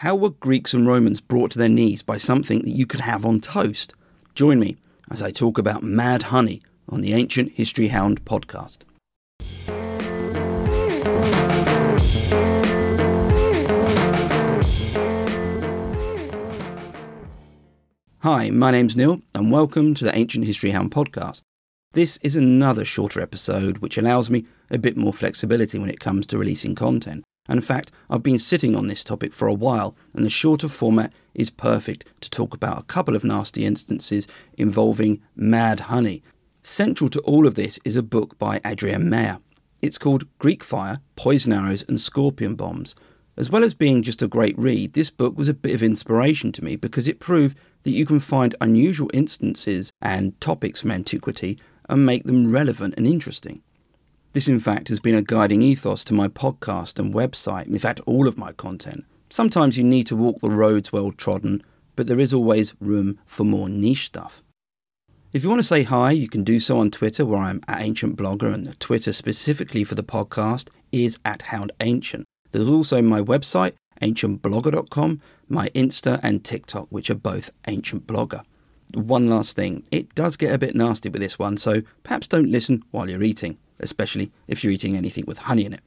How were Greeks and Romans brought to their knees by something that you could have on toast? Join me as I talk about mad honey on the Ancient History Hound podcast. Hi, my name's Neil, and welcome to the Ancient History Hound podcast. This is another shorter episode which allows me a bit more flexibility when it comes to releasing content. And in fact, I've been sitting on this topic for a while, and the shorter format is perfect to talk about a couple of nasty instances involving mad honey. Central to all of this is a book by Adrienne Mayor. It's called Greek Fire, Poison Arrows, and Scorpion Bombs. As well as being just a great read, this book was a bit of inspiration to me because it proved that you can find unusual instances and topics from antiquity and make them relevant and interesting. This, in fact, has been a guiding ethos to my podcast and website, in fact, all of my content. Sometimes you need to walk the roads well trodden, but there is always room for more niche stuff. If you want to say hi, you can do so on Twitter, where I'm at Ancient Blogger, and the Twitter specifically for the podcast is at Hound Ancient. There's also my website, ancientblogger.com, my Insta and TikTok, which are both Ancient Blogger. One last thing, it does get a bit nasty with this one, so perhaps don't listen while you're eating especially if you're eating anything with honey in it.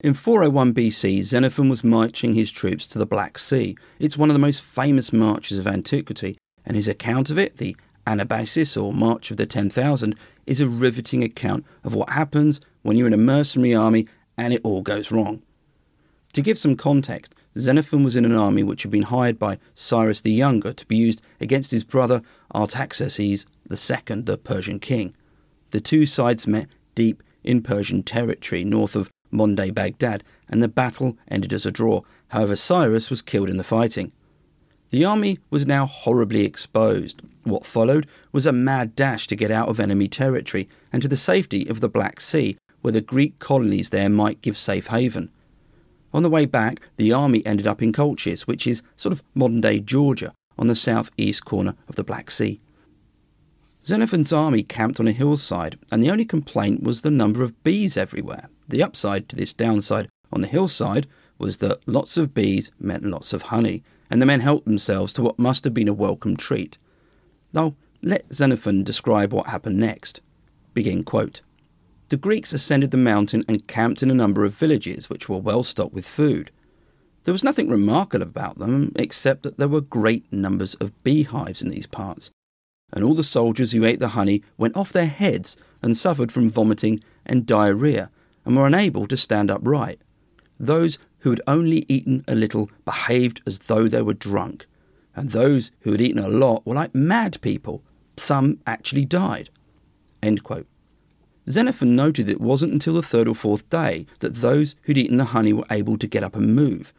In 401 BC, Xenophon was marching his troops to the Black Sea. It's one of the most famous marches of antiquity, and his account of it, the Anabasis or March of the 10,000, is a riveting account of what happens when you're in a mercenary army and it all goes wrong. To give some context, Xenophon was in an army which had been hired by Cyrus the Younger to be used against his brother Artaxerxes II, the Persian king. The two sides met deep in Persian territory north of modern Baghdad, and the battle ended as a draw. However, Cyrus was killed in the fighting. The army was now horribly exposed. What followed was a mad dash to get out of enemy territory and to the safety of the Black Sea, where the Greek colonies there might give safe haven. On the way back, the army ended up in Colchis, which is sort of modern day Georgia, on the southeast corner of the Black Sea. Xenophon's army camped on a hillside, and the only complaint was the number of bees everywhere. The upside to this downside on the hillside was that lots of bees meant lots of honey, and the men helped themselves to what must have been a welcome treat. Now, let Xenophon describe what happened next. Begin quote. The Greeks ascended the mountain and camped in a number of villages which were well stocked with food. There was nothing remarkable about them except that there were great numbers of beehives in these parts, and all the soldiers who ate the honey went off their heads and suffered from vomiting and diarrhea and were unable to stand upright. Those who had only eaten a little behaved as though they were drunk, and those who had eaten a lot were like mad people. Some actually died. Xenophon noted it wasn't until the third or fourth day that those who'd eaten the honey were able to get up and move.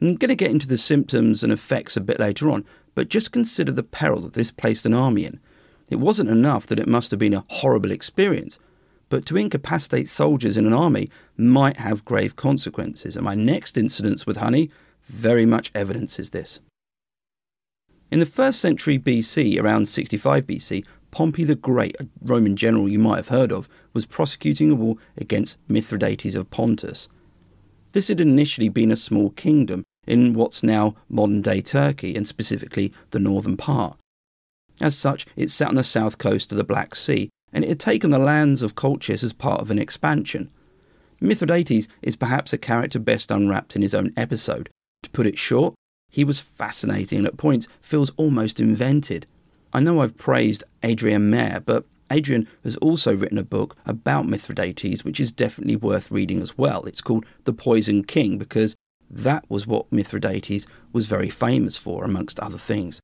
I'm going to get into the symptoms and effects a bit later on, but just consider the peril that this placed an army in. It wasn't enough that it must have been a horrible experience, but to incapacitate soldiers in an army might have grave consequences, and my next incidents with honey very much evidences this. In the first century BC, around 65 BC, Pompey the Great, a Roman general you might have heard of, was prosecuting a war against Mithridates of Pontus. This had initially been a small kingdom in what's now modern day Turkey, and specifically the northern part. As such, it sat on the south coast of the Black Sea, and it had taken the lands of Colchis as part of an expansion. Mithridates is perhaps a character best unwrapped in his own episode. To put it short, he was fascinating and at points feels almost invented. I know I've praised Adrienne Mayor, but Adrienne has also written a book about Mithridates, which is definitely worth reading as well. It's called The Poison King because that was what Mithridates was very famous for, amongst other things.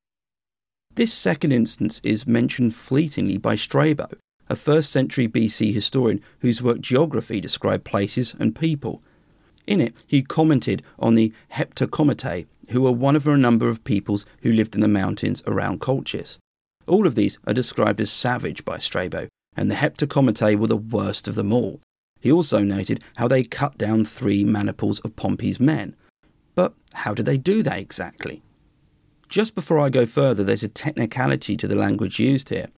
This second instance is mentioned fleetingly by Strabo, a first century BC historian whose work Geography described places and people. In it, he commented on the Heptacomitae, who were one of a number of peoples who lived in the mountains around Colchis. All of these are described as savage by Strabo, and the Heptacomitae were the worst of them all. He also noted how they cut down three maniples of Pompey's men. But how did they do that exactly? Just before I go further, there's a technicality to the language used here.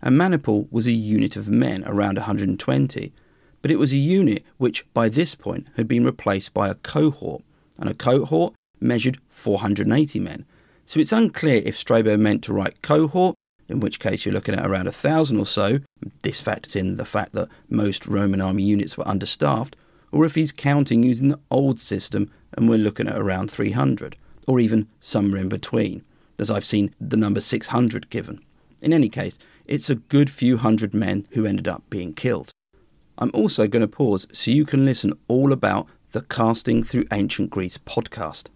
A maniple was a unit of men, around 120, but it was a unit which, by this point, had been replaced by a cohort, and a cohort measured 480 men. So it's unclear if Strabo meant to write cohort, in which case you're looking at around a thousand or so. This factors in the fact that most Roman army units were understaffed, or if he's counting using the old system and we're looking at around 300, or even somewhere in between, as I've seen the number 600 given. In any case, it's a good few hundred men who ended up being killed. I'm also going to pause so you can listen all about the Casting Through Ancient Greece podcast.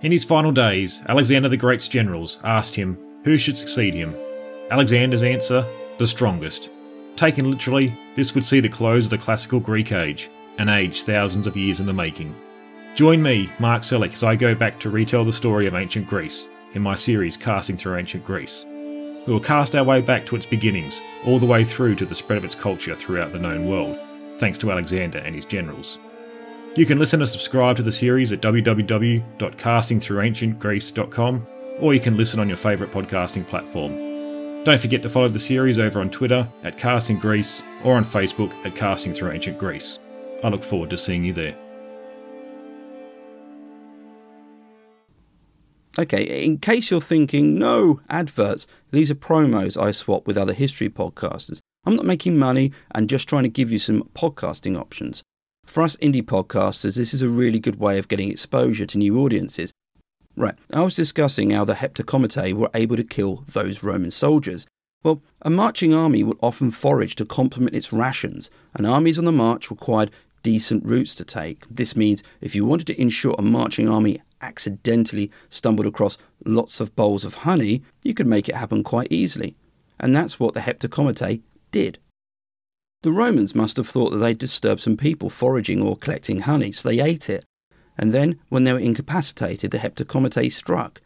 In his final days, Alexander the Great's generals asked him who should succeed him. Alexander's answer the strongest. Taken literally, this would see the close of the classical Greek age, an age thousands of years in the making. Join me, Mark Selleck, as I go back to retell the story of ancient Greece in my series Casting Through Ancient Greece. We will cast our way back to its beginnings, all the way through to the spread of its culture throughout the known world, thanks to Alexander and his generals. You can listen and subscribe to the series at www.castingthroughancientgreece.com, or you can listen on your favourite podcasting platform. Don't forget to follow the series over on Twitter at Casting Greece or on Facebook at Casting Through Ancient Greece. I look forward to seeing you there. Okay, in case you're thinking, no, adverts, these are promos I swap with other history podcasters. I'm not making money and just trying to give you some podcasting options. For us indie podcasters, this is a really good way of getting exposure to new audiences. Right, I was discussing how the Heptacomitae were able to kill those Roman soldiers. Well, a marching army would often forage to complement its rations, and armies on the march required decent routes to take. This means if you wanted to ensure a marching army accidentally stumbled across lots of bowls of honey, you could make it happen quite easily. And that's what the Heptacomitae did. The Romans must have thought that they'd disturbed some people foraging or collecting honey, so they ate it. And then, when they were incapacitated, the Heptacomitae struck.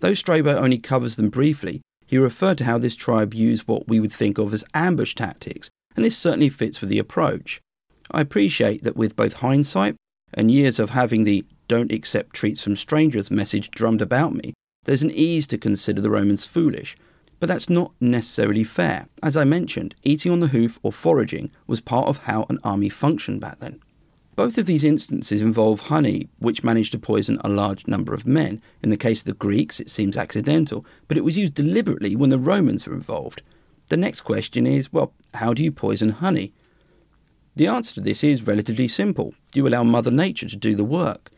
Though Strabo only covers them briefly, he referred to how this tribe used what we would think of as ambush tactics, and this certainly fits with the approach. I appreciate that with both hindsight and years of having the don't accept treats from strangers message drummed about me, there's an ease to consider the Romans foolish. But that's not necessarily fair. As I mentioned, eating on the hoof or foraging was part of how an army functioned back then. Both of these instances involve honey, which managed to poison a large number of men. In the case of the Greeks, it seems accidental, but it was used deliberately when the Romans were involved. The next question is well, how do you poison honey? The answer to this is relatively simple. You allow Mother Nature to do the work.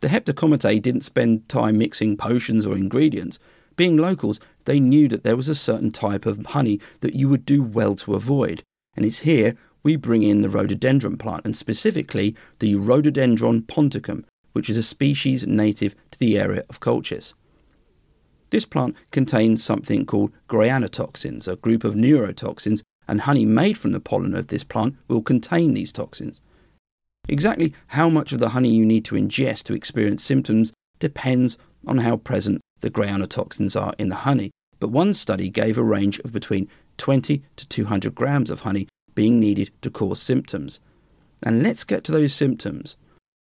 The Heptacomitae didn't spend time mixing potions or ingredients. Being locals, they knew that there was a certain type of honey that you would do well to avoid. And it's here we bring in the rhododendron plant, and specifically the Rhododendron ponticum, which is a species native to the area of Colchis. This plant contains something called grayanotoxins, a group of neurotoxins, and honey made from the pollen of this plant will contain these toxins. Exactly how much of the honey you need to ingest to experience symptoms depends on how present the grayanotoxins are in the honey, but one study gave a range of between 20 to 200 grams of honey being needed to cause symptoms. And let's get to those symptoms.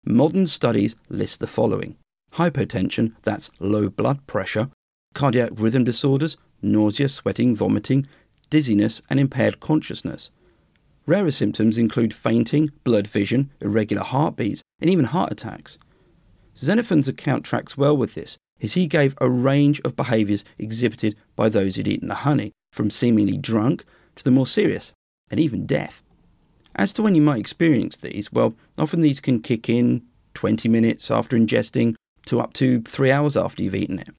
Modern studies list the following hypotension, that's low blood pressure, cardiac rhythm disorders, nausea, sweating, vomiting, dizziness, and impaired consciousness. Rarer symptoms include fainting, blurred vision, irregular heartbeats, and even heart attacks. Xenophon's account tracks well with this, as he gave a range of behaviours exhibited by those who'd eaten the honey, from seemingly drunk to the more serious, and even death. As to when you might experience these, well, often these can kick in 20 minutes after ingesting to up to 3 hours after you've eaten it.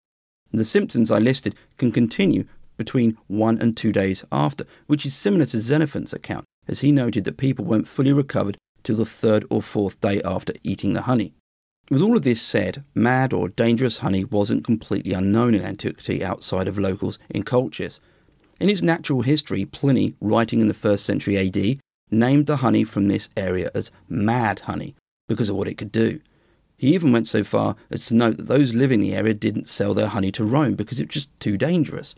The symptoms I listed can continue between 1 and 2 days after, which is similar to Xenophon's account, as he noted that people weren't fully recovered till the third or fourth day after eating the honey. With all of this said, mad or dangerous honey wasn't completely unknown in antiquity outside of locals in Colchis. In its natural history, Pliny, writing in the 1st century AD, named the honey from this area as mad honey because of what it could do. He even went so far as to note that those living in the area didn't sell their honey to Rome because it was just too dangerous.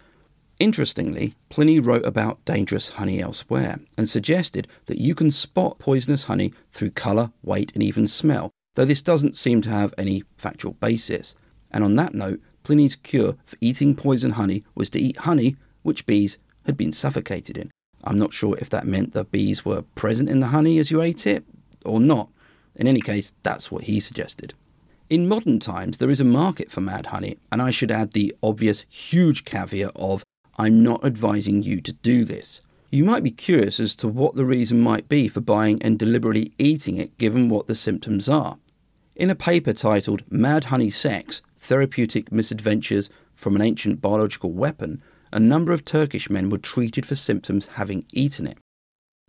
Interestingly, Pliny wrote about dangerous honey elsewhere and suggested that you can spot poisonous honey through colour, weight, and even smell, though this doesn't seem to have any factual basis. And on that note, Pliny's cure for eating poison honey was to eat honey which bees had been suffocated in. I'm not sure if that meant the bees were present in the honey as you ate it or not. In any case, that's what he suggested. In modern times, there is a market for mad honey, and I should add the obvious huge caveat of I'm not advising you to do this. You might be curious as to what the reason might be for buying and deliberately eating it given what the symptoms are. In a paper titled Mad Honey Sex Therapeutic Misadventures from an Ancient Biological Weapon, a number of Turkish men were treated for symptoms having eaten it.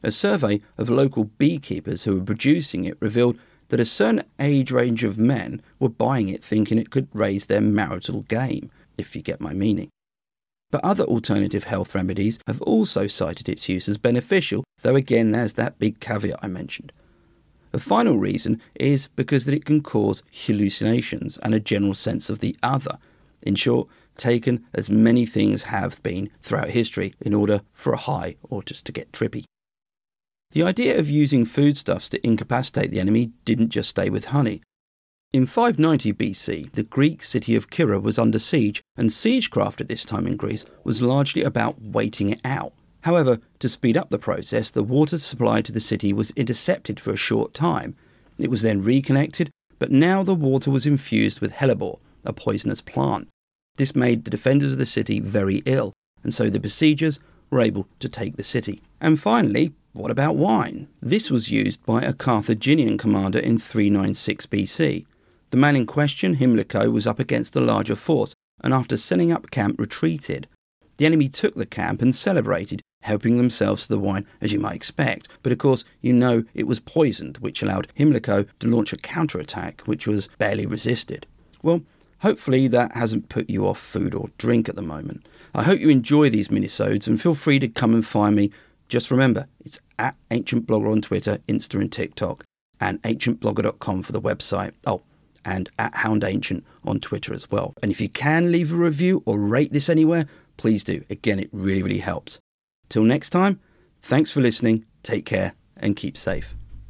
A survey of local beekeepers who were producing it revealed that a certain age range of men were buying it thinking it could raise their marital game, if you get my meaning. But other alternative health remedies have also cited its use as beneficial, though again there's that big caveat I mentioned. The final reason is because that it can cause hallucinations and a general sense of the other. In short, taken as many things have been throughout history in order for a high or just to get trippy. The idea of using foodstuffs to incapacitate the enemy didn't just stay with honey. In 590 BC, the Greek city of Kyra was under siege, and siegecraft at this time in Greece was largely about waiting it out. However, to speed up the process, the water supply to the city was intercepted for a short time. It was then reconnected, but now the water was infused with hellebore, a poisonous plant. This made the defenders of the city very ill, and so the besiegers were able to take the city. And finally, what about wine? This was used by a Carthaginian commander in 396 BC. The man in question, Himilco, was up against a larger force and after setting up camp retreated. The enemy took the camp and celebrated, helping themselves to the wine as you might expect. But of course, you know it was poisoned, which allowed Himilco to launch a counterattack, which was barely resisted. Well, hopefully that hasn't put you off food or drink at the moment. I hope you enjoy these minisodes and feel free to come and find me just remember, it's at Ancient Blogger on Twitter, Insta, and TikTok, and ancientblogger.com for the website. Oh, and at Hound Ancient on Twitter as well. And if you can leave a review or rate this anywhere, please do. Again, it really, really helps. Till next time, thanks for listening, take care, and keep safe.